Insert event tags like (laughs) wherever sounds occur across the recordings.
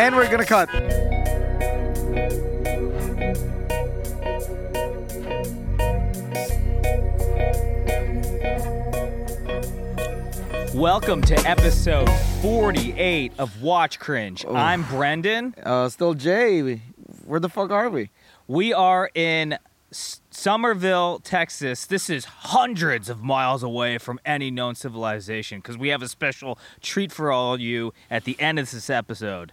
And we're gonna cut. Welcome to episode 48 of Watch Cringe. I'm Brendan. Uh, still Jay. Where the fuck are we? We are in S- Somerville, Texas. This is hundreds of miles away from any known civilization because we have a special treat for all you at the end of this episode.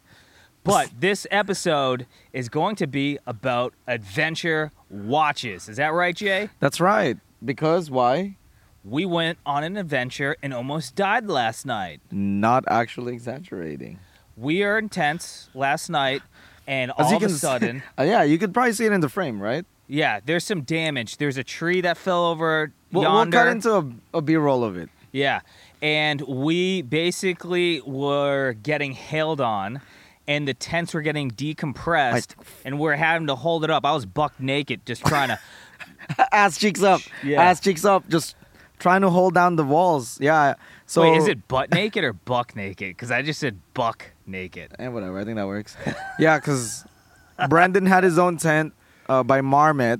But this episode is going to be about adventure watches. Is that right, Jay? That's right. Because why? We went on an adventure and almost died last night. Not actually exaggerating. We are intense last night, and As all you of a can s- sudden, (laughs) Uh, yeah, you could probably see it in the frame, right? yeah, there's some damage. There's a tree that fell over We'll, we'll yonder. cut into a, a B-roll of it. yeah, and we basically were getting hailed on, and the tents were getting decompressed, and we're having to hold it up. I was buck naked, just trying to. (laughs) Ass cheeks up. Yeah. Ass cheeks up. Just trying to hold down the walls. Yeah. So Wait, is it butt naked or buck naked? Because I just said buck naked. Eh, whatever. I think that works. (laughs) yeah, because Brendan had his own tent uh, by Marmot,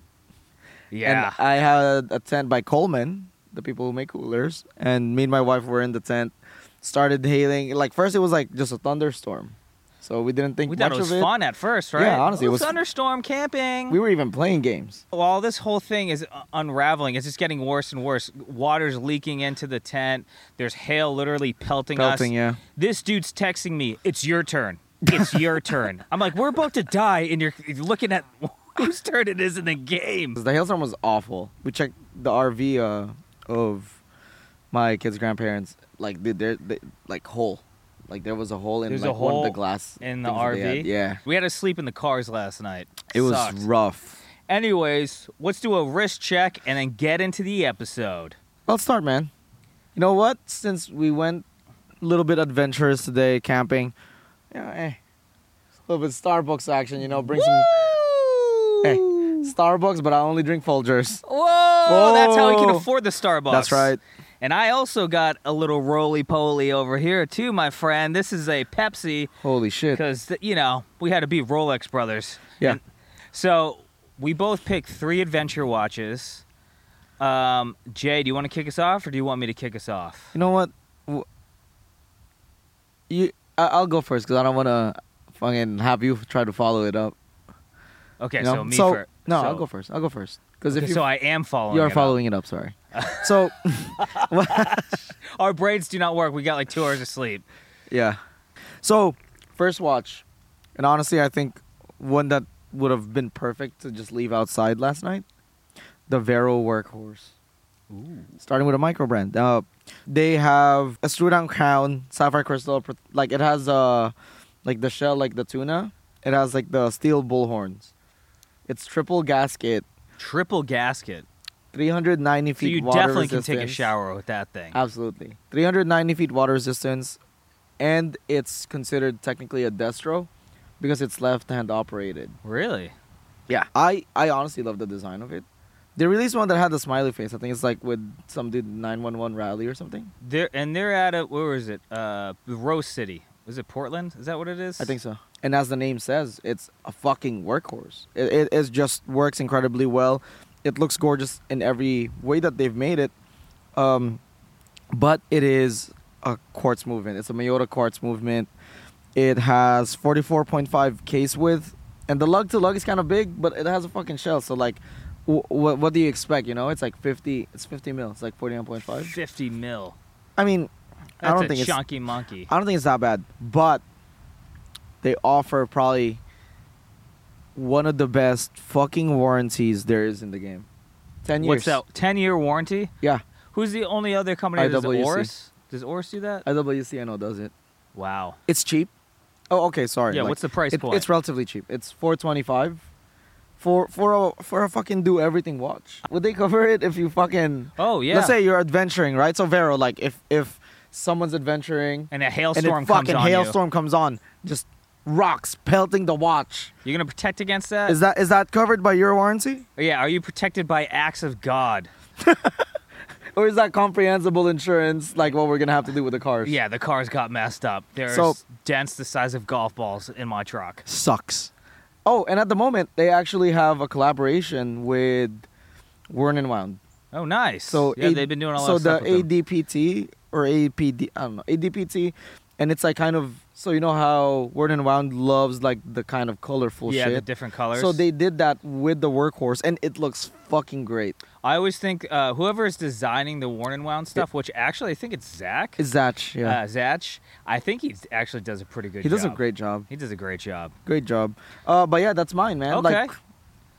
Yeah. and I had a tent by Coleman, the people who make coolers. And me and my wife were in the tent. Started hailing. Like first, it was like just a thunderstorm, so we didn't think we much thought it was of it. fun at first, right? Yeah, honestly, it was- thunderstorm camping. We were even playing games. While this whole thing is unraveling, it's just getting worse and worse. Water's leaking into the tent. There's hail literally pelting, Pelting, us. yeah. This dude's texting me, "It's your turn. It's your (laughs) turn." I'm like, "We're about to die," and you're, looking at (laughs) whose turn it is in the game. The hailstorm was awful. We checked the RV uh, of my kids' grandparents. Like they, they're they, like hole, like there was a hole in There's like a one of hole the glass in the things that they RV? had. Yeah, We had to sleep in the cars last night. it was Sucked. rough. Anyways, let's do a wrist check and then get into the episode. Let's start, man. You know what? Since we went a little bit adventurous today, camping, yeah, eh, a little bit Starbucks action. You know, bring some Hey, Starbucks, but I only drink Folgers. Whoa! That's how we can Whoa. afford the Starbucks. That's right. And I also got a little roly poly over here too, my friend. This is a Pepsi Holy shit! because you know we had to be Rolex brothers. Yeah. And so we both picked three adventure watches. Um, Jay, do you want to kick us off, or do you want me to kick us off? You know what? You, I, I'll go first because I don't want to fucking have you try to follow it up. Okay, you know? so me so, first. No, so, I'll go first. I'll go first because okay, if you so I am following. you are it up. following it up, sorry. So (laughs) Our brains do not work. We got like two hours of sleep. yeah, so first watch, and honestly, I think one that would have been perfect to just leave outside last night, the Vero Workhorse. Starting with a micro brand. Uh, they have a screw down crown, sapphire crystal. pr- Like it has uh, like the shell, like the tuna. It has like the steel bull horns. It's triple gasket, Triple gasket. 390 feet. So you definitely can take a shower with that thing. Absolutely, 390 feet water resistance, and it's considered technically a destro because it's left hand operated. Really? Yeah, I I honestly love the design of it. They released one that had the smiley face. I think it's like with some dude 911 rally or something. They're and they're at a where is it? Uh, Rose City. Is it Portland? Is that what it is? I think so. And as the name says, it's a fucking workhorse. It, it, it just works incredibly well. It looks gorgeous in every way that they've made it. Um, but it is a quartz movement. It's a Miyota quartz movement. It has 44.5 case width, and the lug to lug is kind of big, but it has a fucking shell. So like, w- what what do you expect? You know, it's like 50. It's 50 mil. It's like 49.5. Fifty mil. I mean, That's I don't think it's chunky monkey. I don't think it's that bad, but they offer probably one of the best fucking warranties there is in the game. Ten years. What's that? Ten year warranty. Yeah, Who's the only other company that does IWC. Oris? Does Oris do that? IWC I know does it. Wow. It's cheap. Oh, okay, sorry. Yeah, like, what's the price it- point? It's relatively cheap. It's four twenty five. For for a for a fucking do everything watch. Would they cover it if you fucking oh yeah. let's say you're adventuring, right? So Vero, like if if someone's adventuring and a and hailstorm a comes on hailstorm comes on, just rocks pelting the watch. you. You're gonna protect against that? Is that is that covered by your warranty? Yeah. Are you protected by acts of God? (laughs) or is that comprehensible insurance like what we're gonna have to do with the cars? Yeah, the cars got messed up. There's So- dents the size of golf balls in my truck. sucks. Oh, and at the moment they actually have a collaboration with Worn and Wound. Oh, nice. So yeah, A- they've been doing a lot so the with them. ADPT or APD, I don't know, ADPT, and it's like kind of so you know how Worn and Wound loves like the kind of colorful shit. yeah, the different colors. So they did that with the workhorse, and it looks fucking great. I always think uh, whoever is designing the worn and wound stuff, which actually I think it's Zach. Is that yeah? Uh, Zach. I think he actually does a pretty good job. he job. does a great job. He does a great job. Great job. Uh, but yeah, that's mine, man. Okay. Like,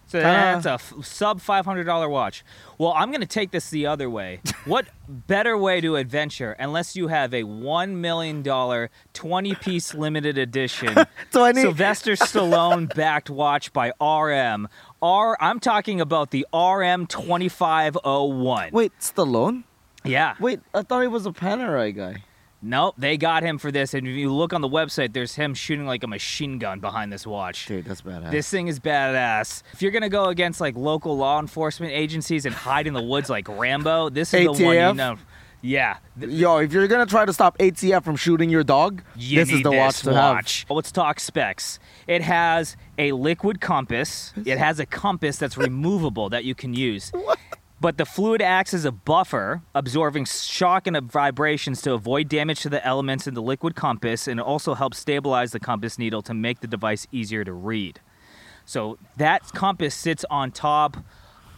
So that's a f- sub five hundred dollar watch. Well, I'm gonna take this the other way. (laughs) what better way to adventure unless you have a one million dollar twenty piece limited edition (laughs) 20 Sylvester (laughs) Stallone backed watch by RM. R. I'm talking about the RM twenty five oh one. wait, Stallone? Yeah. Wait, I thought he was a Panerai guy. Nope, they got him for this. And if you look on the website, there's him shooting like a machine gun behind this watch. Dude, that's badass. This thing is badass. If you're gonna go against like local law enforcement agencies and hide in the woods like Rambo, this is the one you ATF? know. Yeah, Yo, if you're gonna try to stop ATF from shooting your dog, you this is the watch this to have. watch. Let's talk specs. It has a liquid compass. It has a compass that's removable that you can use. (laughs) But the fluid acts as a buffer, absorbing shock and vibrations to avoid damage to the elements in the liquid compass, and also helps stabilize the compass needle to make the device easier to read. So that compass sits on top,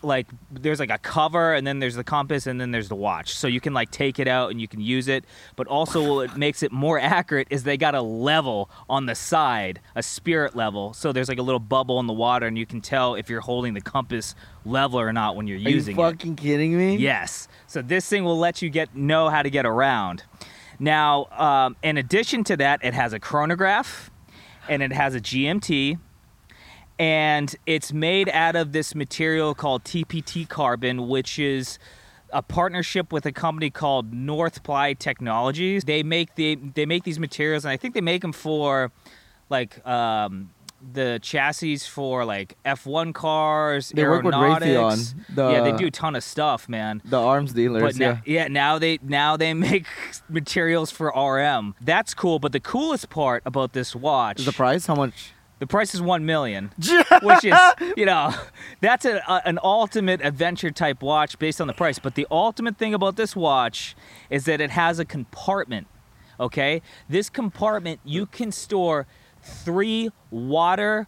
like there's like a cover, and then there's the compass, and then there's the watch. So you can like take it out and you can use it. But also, what (laughs) makes it more accurate is they got a level on the side, a spirit level. So there's like a little bubble in the water, and you can tell if you're holding the compass level or not when you're using it. Are you using it. fucking kidding me? Yes. So this thing will let you get know how to get around. Now, um, in addition to that, it has a chronograph, and it has a GMT, and it's made out of this material called TPT carbon, which is a partnership with a company called Northply Technologies. They make the they make these materials, and I think they make them for like um, the chassis for like F1 cars, They work with. Raytheon, the- yeah, they do a ton of stuff, man. The arms dealers, But yeah. now, yeah, now they now they (laughs) make materials for RM. That's cool. But the coolest part about this watch, Is the price how much? The price is one million, (laughs) which is you know that's a, a, an ultimate adventure type watch based on the price. But the ultimate thing about this watch is that it has a compartment. Okay, this compartment you can store three water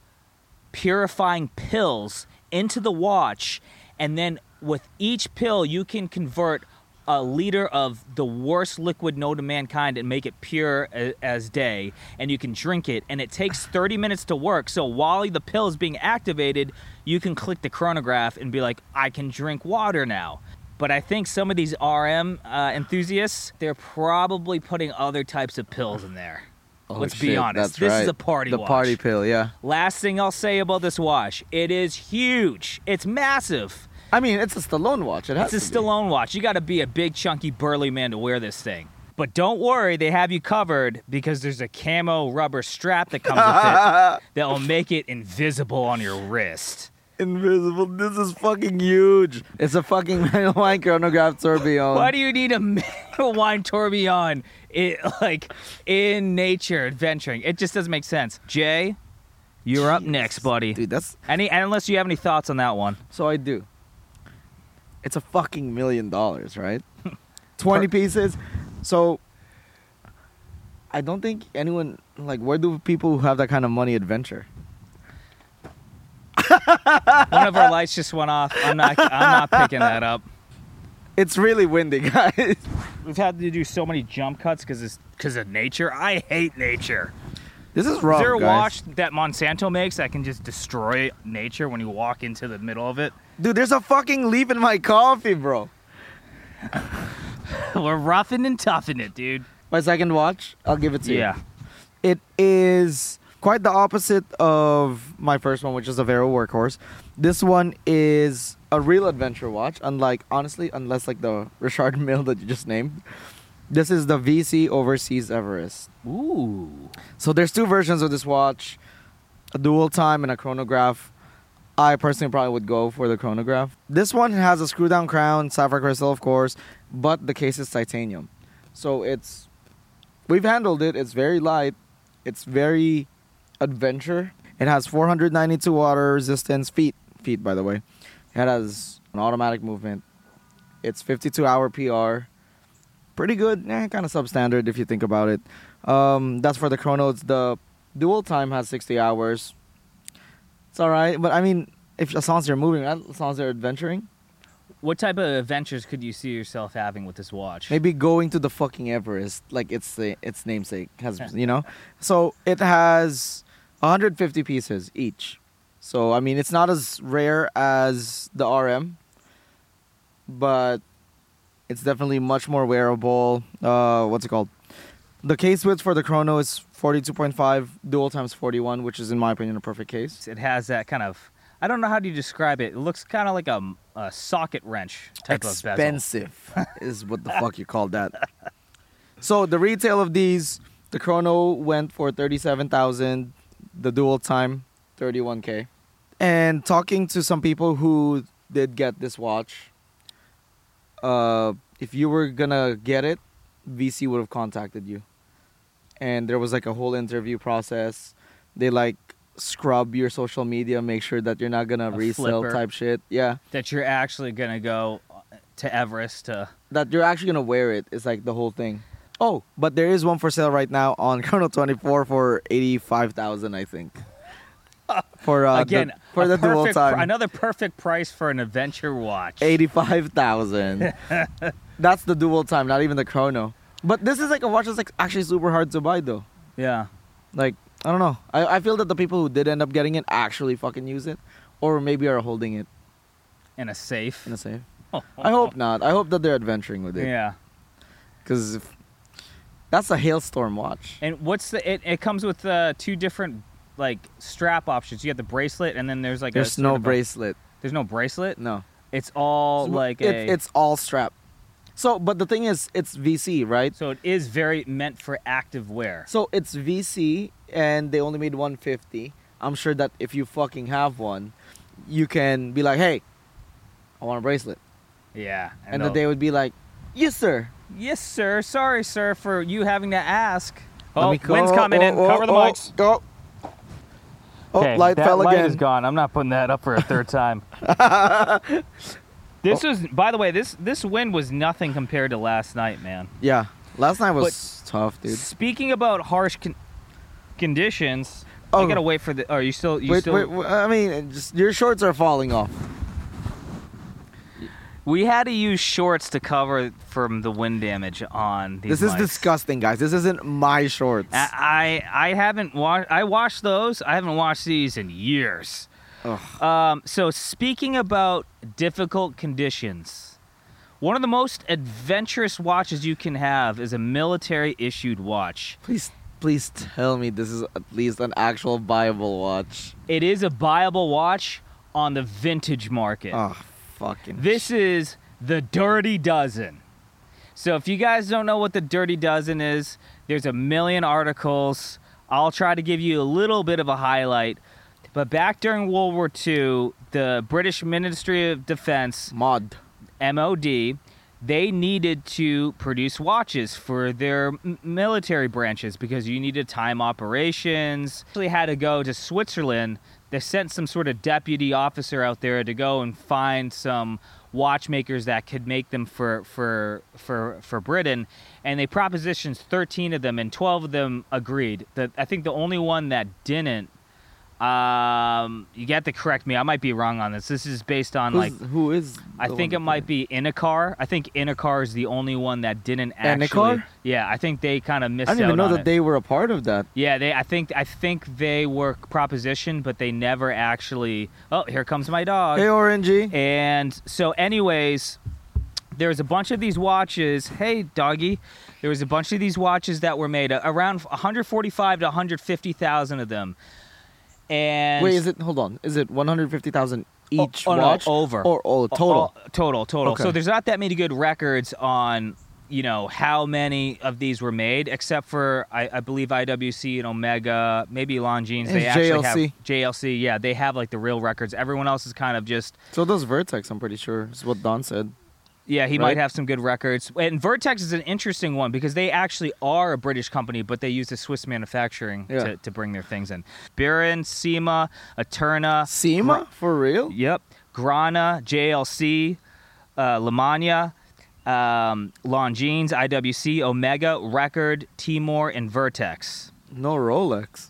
purifying pills into the watch, and then with each pill, you can convert a liter of the worst liquid known to mankind and make it pure as day, and you can drink it. And it takes (sighs) 30 minutes to work. So while the pill is being activated, you can click the chronograph and be like, I can drink water now. But I think some of these RM uh, enthusiasts, they're probably putting other types of pills in there. Oh, Let's be honest. This is a party The watch. party pill, yeah. Last thing I'll say about this wash, it is huge. It's massive. I mean, it's a Stallone watch. It has It's a to be. Stallone watch. You got to be a big, chunky, burly man to wear this thing. But don't worry, they have you covered because there's a camo rubber strap that comes with it (laughs) that will make it invisible on your wrist. Invisible. This is fucking huge. It's a fucking manual (laughs) wine chronograph tourbillon. Why do you need a (laughs) manual wine tourbillon? It like in nature adventuring. It just doesn't make sense. Jay, you're up next, buddy. Dude, that's Any unless you have any thoughts on that one. so I do. It's a fucking million dollars, right? (laughs) 20 pieces. So I don't think anyone like where do people who have that kind of money adventure? (laughs) One of our lights just went off. I'm not. I'm not picking that up. It's really windy, guys. We've had to do so many jump cuts because it's because of nature. I hate nature. This is rough, Is there a guys. watch that Monsanto makes that can just destroy nature when you walk into the middle of it? Dude, there's a fucking leaf in my coffee, bro. (laughs) We're roughing and toughing it, dude. My second watch, I'll give it to you. Yeah. It is quite the opposite of my first one, which is a Vero workhorse. This one is a real adventure watch, unlike honestly, unless like the (laughs) Richard Mille that you just named. This is the VC Overseas Everest. Ooh. So there's two versions of this watch, a dual time and a chronograph. I personally probably would go for the chronograph. This one has a screw down crown, sapphire crystal, of course. but the case is titanium. So it's we've handled it. It's very light. It's very adventure. It has 492 water resistance feet feet by the way. It has an automatic movement. It's 52 hour PR. Pretty good, eh, kind of substandard if you think about it. Um, that's for the chronos. The dual time has 60 hours. It's all right, but I mean, if as long as you're moving, as long as you're adventuring, What type of adventures could you see yourself having with this watch? maybe going to the fucking Everest, like its the its namesake has, (laughs) you know. So it has 150 pieces each. So I mean, it's not as rare as the RM, but it's definitely much more wearable. Uh, what's it called? The case width for the chrono is 42.5, dual times 41, which is in my opinion a perfect case. It has that kind of. I don't know how do you describe it. It looks kind of like a, a socket wrench type of bezel. expensive (laughs) is what the fuck you call that. So the retail of these, the chrono went for thirty-seven thousand, the dual time thirty-one k. And talking to some people who did get this watch, uh, if you were gonna get it, VC would have contacted you, and there was like a whole interview process. They like scrub your social media, make sure that you're not gonna A resell flipper. type shit. Yeah. That you're actually gonna go to Everest to. that you're actually gonna wear it. it is like the whole thing. Oh, but there is one for sale right now on (laughs) Chrono 24 for 85,000, I think. (laughs) For uh, Again, the, for the dual perfect, time, another perfect price for an adventure watch. 85,000. (laughs) that's the dual time, not even the chrono. But this is like a watch that's like actually super hard to buy though. Yeah. Like I don't know. I, I feel that the people who did end up getting it actually fucking use it, or maybe are holding it In a safe. in a safe. Oh. (laughs) I hope not. I hope that they're adventuring with it. Yeah. Because that's a hailstorm watch. And what's the? It, it comes with uh, two different like strap options. You get the bracelet, and then there's like a There's no bracelet. there's no bracelet. No. It's all So like it- a. it's all strap. So, but the thing is, it's VC, right? so it is very meant for active wear. So it's VC, and they only made 150. I'm sure that if you fucking have one, you can be like, "Hey, I want a bracelet," Yeah. and they'll- then they would be like, "Yes, sir." Yes, sir. Sorry, sir, for you having to ask. Let Oh, wind's coming in. Oh, oh, Cover the oh, mics. Go. Oh, Okay, light that fell light again. is gone. I'm not putting that up for a third time. (laughs) this oh. was, by the way, this this win was nothing compared to last night, man. Yeah, last night was tough, dude. Speaking about harsh con- conditions, I Oh. gotta wait for the. Are you still? You Wait, still? wait, wait, I mean, just your shorts are falling off. We had to use shorts to cover from the wind damage on these. This is mics. disgusting, guys. This isn't my shorts. I I I haven't washed. I washed those. I haven't washed these in years. Ugh. Um, so speaking about difficult conditions, one of the most adventurous watches you can have is a military issued watch. Please, please tell me this is at least an actual viable watch. It is a buyable watch on the vintage market. Oh, fucking. This is the Dirty Dozen. So if you guys don't know what the Dirty Dozen is, there's a million articles. I'll try to give you a little bit of a highlight. But back during World War II, the British Ministry of Defense, mod. MOD, they needed to produce watches for their m- military branches because you needed time operations. Actually had to go to Switzerland. They sent some sort of deputy officer out there to go and find some watchmakers that could make them for for for for Britain and they propositioned 13 of them and 12 of them agreed. The, I think the only one that didn't um you got to correct me. I might be wrong on this. This is based on like Who's. I think it might be Enicar. I think Enicar is the only one that didn't actually. Enicar? Yeah, I think they kind of missed I didn't even know that it. they were a part of that. Yeah, they. I think. I think they were propositioned, but they never actually. Oh, here comes my dog. Hey, Orangey. And so, anyways, there's a bunch of these watches. Hey, doggy. There was a bunch of these watches that were made, uh, around 145 to 150,000 of them. And Wait, is it? Hold on. Is it 150,000 Oh, each oh, no, watch? over. Or oh, oh total? Oh, total, total. Okay. So there's not that many good records on, you know, how many of these were made, except for I, I believe IWC and Omega, maybe Longines. They actually JLC. have JLC. Yeah, they have like the real records. Everyone else is kind of just So those Vertex. I'm pretty sure. Is what Don said. Yeah, he Right? might have some good records. And Vertex is an interesting one because they actually are a British company, but they use the Swiss manufacturing Yeah. to, to bring their things in. Buren, Cyma, Eterna. Cyma for real? Yep. Grana, JLC, uh, Lemania, um, Longines, IWC, Omega, Record, Timor, and Vertex. No Rolex.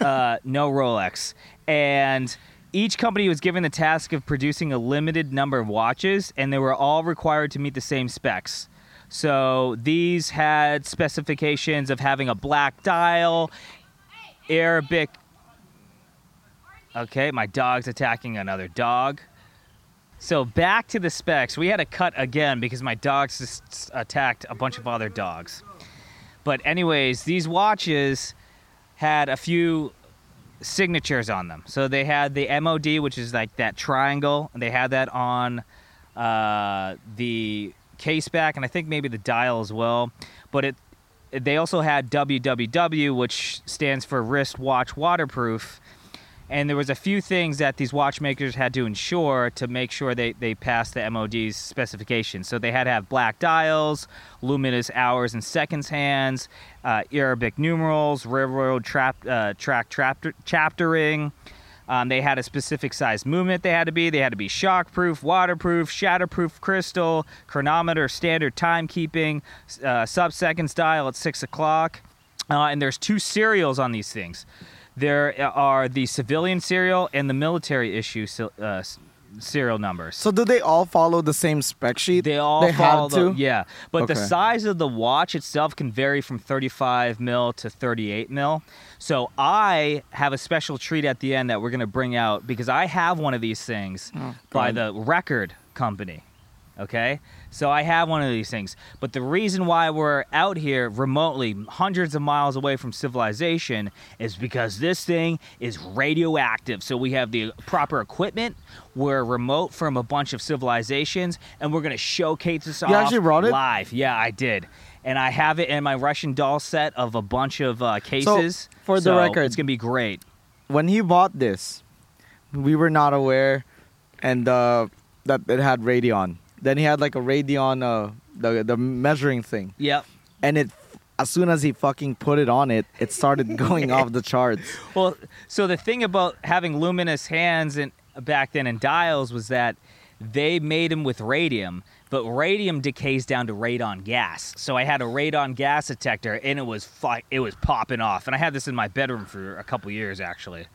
uh, no Rolex. And each company was given the task of producing a limited number of watches, and they were all required to meet the same specs. So these had specifications of having a black dial, Arabic. Okay, my dog's attacking another dog. So back to the specs. We had to cut again because my dogs just attacked a bunch of other dogs. But anyways, these watches had a few signatures on them. So they had the MOD, which is like that triangle, and they had that on uh, the case back, and I think maybe the dial as well. But it, they also had WWW, which stands for wrist watch waterproof. And there was a few things that these watchmakers had to ensure to make sure they, they passed the MOD's specifications. So they had to have black dials, luminous hours and seconds hands, uh, Arabic numerals, railroad trap, uh, track chapter, chaptering. Um, they had a specific size movement they had to be. They had to be shockproof, waterproof, shatterproof crystal, chronometer, standard timekeeping, uh, sub seconds dial at six o'clock. Uh, and there's two serials on these things. There are the civilian serial and the military issue uh, serial numbers. So do they all follow the same spec sheet? They all they follow to. the yeah, but the size of the watch itself can vary from 35 mil to 38 mil. So I have a special treat at the end that we're gonna bring out because I have one of these things Oh, by the record company. Okay, so I have one of these things, but the reason why we're out here remotely, hundreds of miles away from civilization, is because this thing is radioactive. So we have the proper equipment. We're remote from a bunch of civilizations, and we're gonna showcase this off actually brought it? live. Yeah, I did, and I have it in my Russian doll set of a bunch of uh, cases. for the So record- it's gonna be great. When he bought this, we were not aware, and uh, that it had Radeon. Then he had like a Radeon, uh, the the measuring thing, Yep. and it. As soon as he fucking put it on it, it started (laughs) going off the charts. Well, so the thing about having luminous hands and back then and dials was that they made them with radium, but radium decays down to radon gas. So I had a radon gas detector, and it was fu- it was popping off. And I had this in my bedroom for a couple years actually.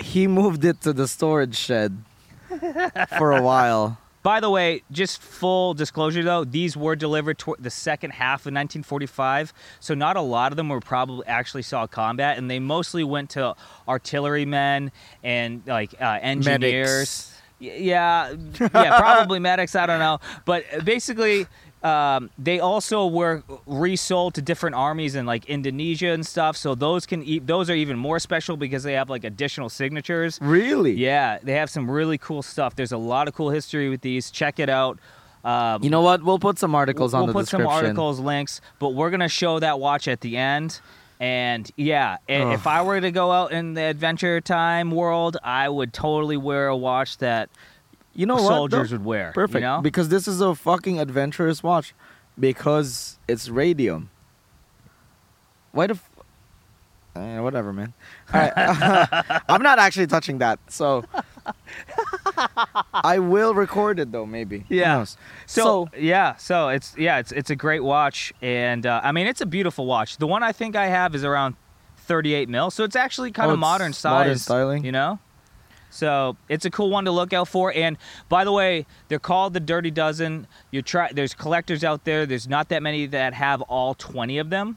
He moved it to the storage shed (laughs) for a while. By the way, just full disclosure though, these were delivered toward the second half of 1945, so not a lot of them were probably actually saw combat, and they mostly went to artillerymen and like uh, engineers. Y- Yeah, yeah, probably (laughs) medics. I don't know, but basically, um, they also were resold to different armies in like Indonesia and stuff. So those can e- those are even more special because they have like additional signatures. Really? Yeah, they have some really cool stuff. There's a lot of cool history with these. Check it out. Um, You know what? We'll put some articles we'll on the We'll put some articles, links, but we're gonna show that watch at the end. And yeah, Ugh. if I were to go out in the Adventure Time world, I would totally wear a watch that You know what? soldiers would wear. Perfect. You know? Because this is a fucking adventurous watch. Because it's radium. Why the f- Eh, whatever, man. All right. (laughs) I'm not actually touching that. So (laughs) I will record it though, maybe. Yeah. knows? So, yeah, so it's yeah, it's it's a great watch, and uh, I mean it's a beautiful watch. The one I think I have is around 38 mil, so it's actually kind Oh, of modern size, modern styling? you know. So it's a cool one to look out for. And by the way, they're called the Dirty Dozen. You try. There's collectors out there. There's not that many that have all 20 of them,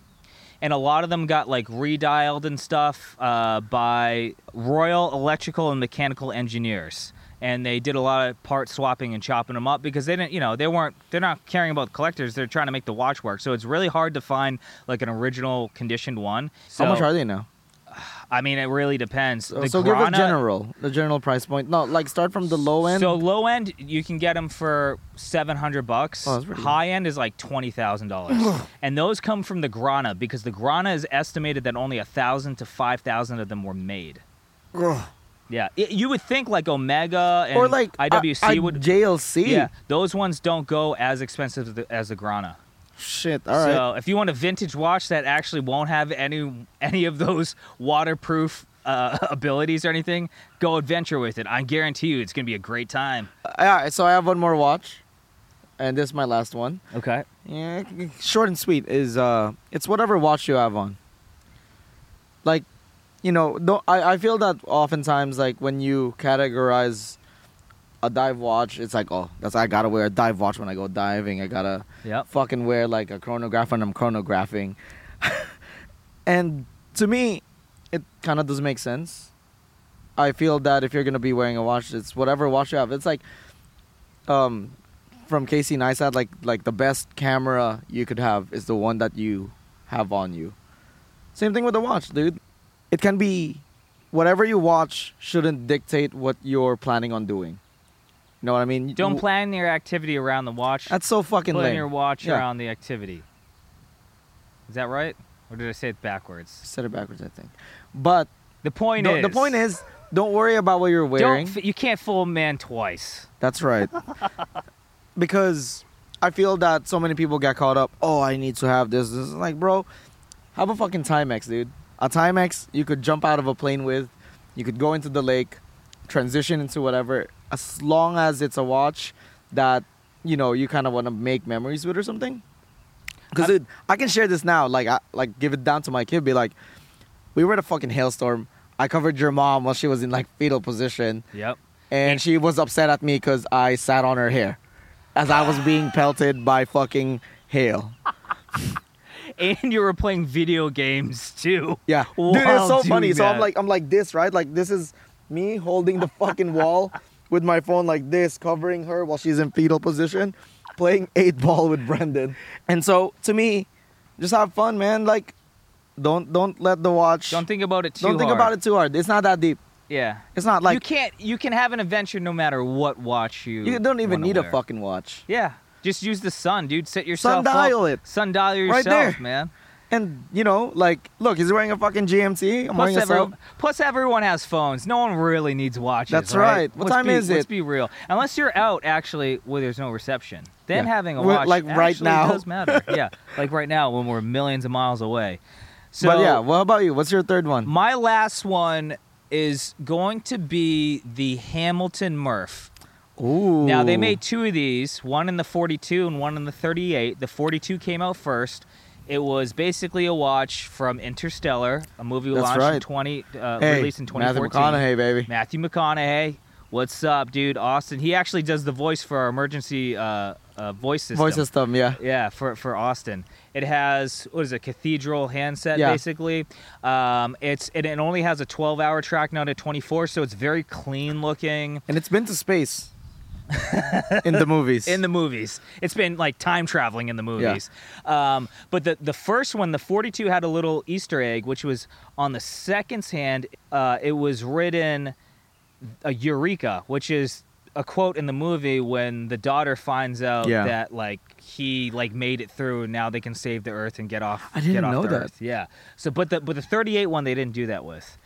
and a lot of them got like redialed and stuff uh, by Royal Electrical and Mechanical Engineers. And they did a lot of part swapping and chopping them up because they didn't, you know, they weren't, they're not caring about collectors. They're trying to make the watch work. So it's really hard to find like an original conditioned one. So, How much are they now? I mean, it really depends. So, The so give a general, the general price point. No, like start from the low end. So low end, you can get them for seven hundred bucks. Oh, pretty good. High end is like twenty thousand dollars, (sighs) and those come from the Grana because the Grana is estimated that only a thousand to five thousand of them were made. Yeah, I- you would think like Omega and or like IWC I- I- uh, would. JLC. Yeah, those ones don't go as expensive as the, as the Grana. Shit. All right. So if you want a vintage watch that actually won't have any any of those waterproof uh, (laughs) abilities or anything, go adventure with it. I guarantee you, it's gonna be a great time. All right. So I have one more watch, and this is my last one. Okay. Yeah, short and sweet is uh, it's whatever watch you have on. Like, you know, no, I I feel that oftentimes like when you categorize a dive watch, it's like oh, that's I gotta wear a dive watch when I go diving. I gotta Yep. fucking wear like a chronograph when I'm chronographing. (laughs) and to me, it kind of doesn't make sense. I feel that if you're gonna be wearing a watch, it's whatever watch you have. It's like, um, from Casey Neistat, like like the best camera you could have is the one that you have on you. Same thing with the watch, dude. It can be whatever you watch shouldn't dictate what you're planning on doing. You know what I mean? Don't plan your activity around the watch. That's so fucking Plan lame. your watch Yeah. around the activity. Is that right? Or did I say it backwards? Said it backwards, I think. But The point the, is. the point is, don't worry about what you're wearing. Don't, f- you can't fool a man twice. That's right. (laughs) because I feel that so many people get caught up. Oh, I need to have this. This is like, bro, have a fucking Timex, dude. A Timex you could jump out of a plane with. You could go into the lake, transition into whatever. As long as it's a watch that you know you kind of want to make memories with or something. Because I'm- I can share this now. Like, I like give it down to my kid. Be like, we were in a fucking hailstorm. I covered your mom while she was in like fetal position Yep. and she was upset at me because I sat on her hair as I was (laughs) being pelted by fucking hail. (laughs) And you were playing video games too. Yeah, dude, it's so doing funny. So I'm like, I'm like this, right? Like this is me holding the fucking wall with my phone like this, covering her while she's in fetal position, playing eight ball with Brendan. And so to me, just have fun, man. Like, don't don't let the watch. Don't think about it too don't think hard. about it too hard. It's not that deep. Yeah. It's not like you can't. You can have an adventure no matter what watch you. you don't even need wear. a fucking watch. Yeah. Just use the sun, dude. Set yourself up. Sundial it. Sundial yourself, Right there. man. And you know, like, look, he's wearing a fucking GMT. I'm Plus, wearing a every, plus, everyone has phones. No one really needs watches. That's right. right. What Let's time be, is it? Let's be real. Unless you're out actually where there's no reception, then Yeah. having a watch like right now. does matter. (laughs) yeah, like right now when we're millions of miles away. So but yeah, what about you? What's your third one? my last one is going to be the Hamilton Murph. Ooh. Now they made two of these, one in the 42 and one in the 38. The 42 came out first. It was basically a watch from Interstellar, a movie That's launched in right. 20 uh, hey, released in twenty fourteen. Matthew 2014. McConaughey, baby. Matthew McConaughey, what's up, dude? Austin. He actually does the voice for our emergency uh, uh, voice system. Voice system, yeah. Yeah, for for Austin. It has what is it, cathedral handset Yeah. basically. Um, it's it, it only has a 12 hour track, not a 24, so it's very clean looking. And it's been to space. (laughs) in the movies. in the movies. It's been like time traveling in the movies. Um, but the the first one, the 42, had a little Easter egg, which was on the second's hand. Uh, it was written a Eureka, which is a quote in the movie when the daughter finds out Yeah. that like he like made it through and now they can save the earth and get off I didn't get off know the that. earth. Yeah. So but the but the 38 one they didn't do that with.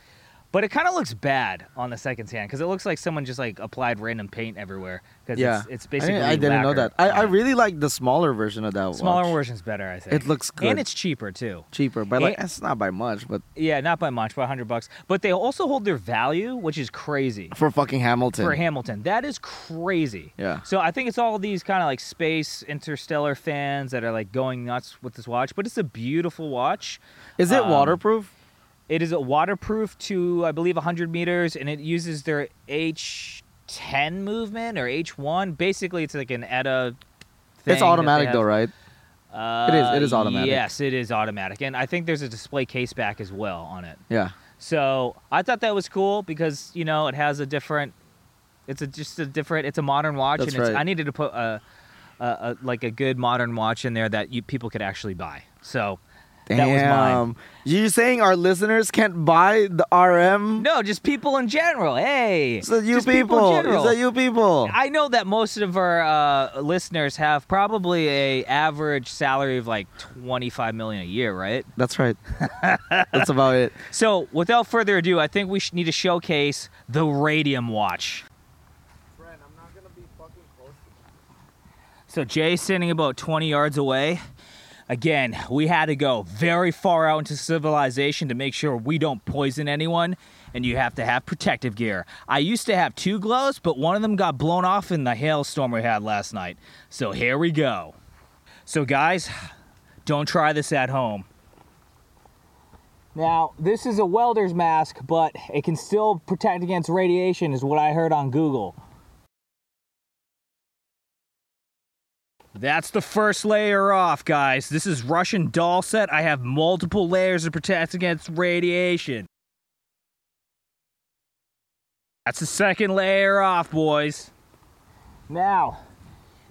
But it kind of looks bad on the second hand because it looks like someone just like applied random paint everywhere. Because yeah. it's, it's I basically. didn't, I didn't know that. I, I really like the smaller version of that one. smaller watch. version's better, I think. It looks good. and it's cheaper too. cheaper, but like it's not by much, but Yeah, not by much, by hundred bucks. But they also hold their value, which is crazy for fucking Hamilton. for Hamilton. That is crazy. Yeah. So I think it's all these kind of like space interstellar fans that are like going nuts with this watch. But it's a beautiful watch. Is it Um, waterproof? It is a waterproof to I believe 100 meters, and it uses their H10 movement or H1. Basically, it's like an ETA. Thing It's automatic though, right? Uh, It is- it is automatic. Yes, it is automatic, and I think there's a display case back as well on it. Yeah. So I thought that was cool because you know it has a different. It's a just a different. It's a modern watch, That's and it's, right. I needed to put a, a, a like a good modern watch in there that you people could actually buy. So Damn. That was mine. You're saying our listeners can't buy the RM? No, just people in general. Hey, So you just people. in general. So you people. I know that most of our uh, listeners have probably a average salary of like 25 million a year, right? That's right. (laughs) That's about it. So, without further ado, I think we sh- need to showcase the Radium watch. Friend, I'm not gonna be fucking close. So Jay's standing about 20 yards away. Again, we had to go very far out into civilization to make sure we don't poison anyone, and you have to have protective gear. I used to have two gloves, but one of them got blown off in the hailstorm we had last night. So here we go. So, guys, don't try this at home. Now, this is a welder's mask, but it can still protect against radiation, is what I heard on Google. That's the first layer off, guys. This is Russian doll set. I have multiple layers to protect against radiation. That's the second layer off, boys. Now,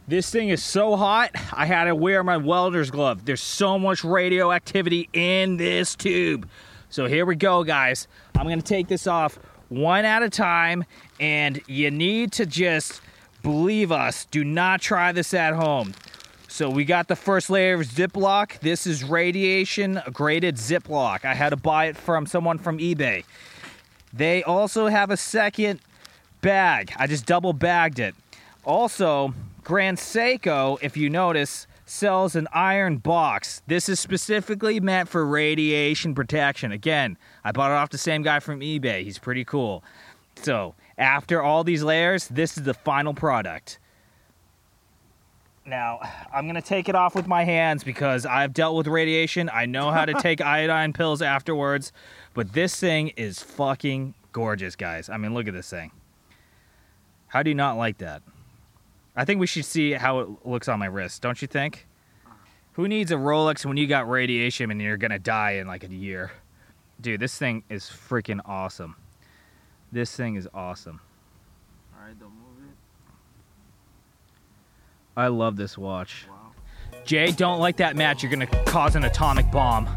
this thing is so hot, I had to wear my welder's glove. There's so much radioactivity in this tube. So here we go, guys. I'm gonna take this off one at a time, and you need to just believe us. Do not try this at home. So we got the first layer of Ziploc. This is radiation graded Ziploc. I had to buy it from someone from eBay. They also have a second bag. I just double bagged it. Also, Grand Seiko, if you notice, sells an iron box. This is specifically meant for radiation protection. Again, I bought it off the same guy from eBay. He's pretty cool. So, after all these layers, this is the final product. Now, I'm going to take it off with my hands because I've dealt with radiation. I know how to (laughs) take iodine pills afterwards. But this thing is fucking gorgeous, guys. I mean, look at this thing. How do you not like that? I think we should see how it looks on my wrist, don't you think? Who needs a Rolex when you got radiation and you're going to die in like a year? Dude, this thing is freaking awesome. This thing is awesome. Alright, don't move it. I love this watch. Wow. Jay, don't like that match. You're going to cause an atomic bomb.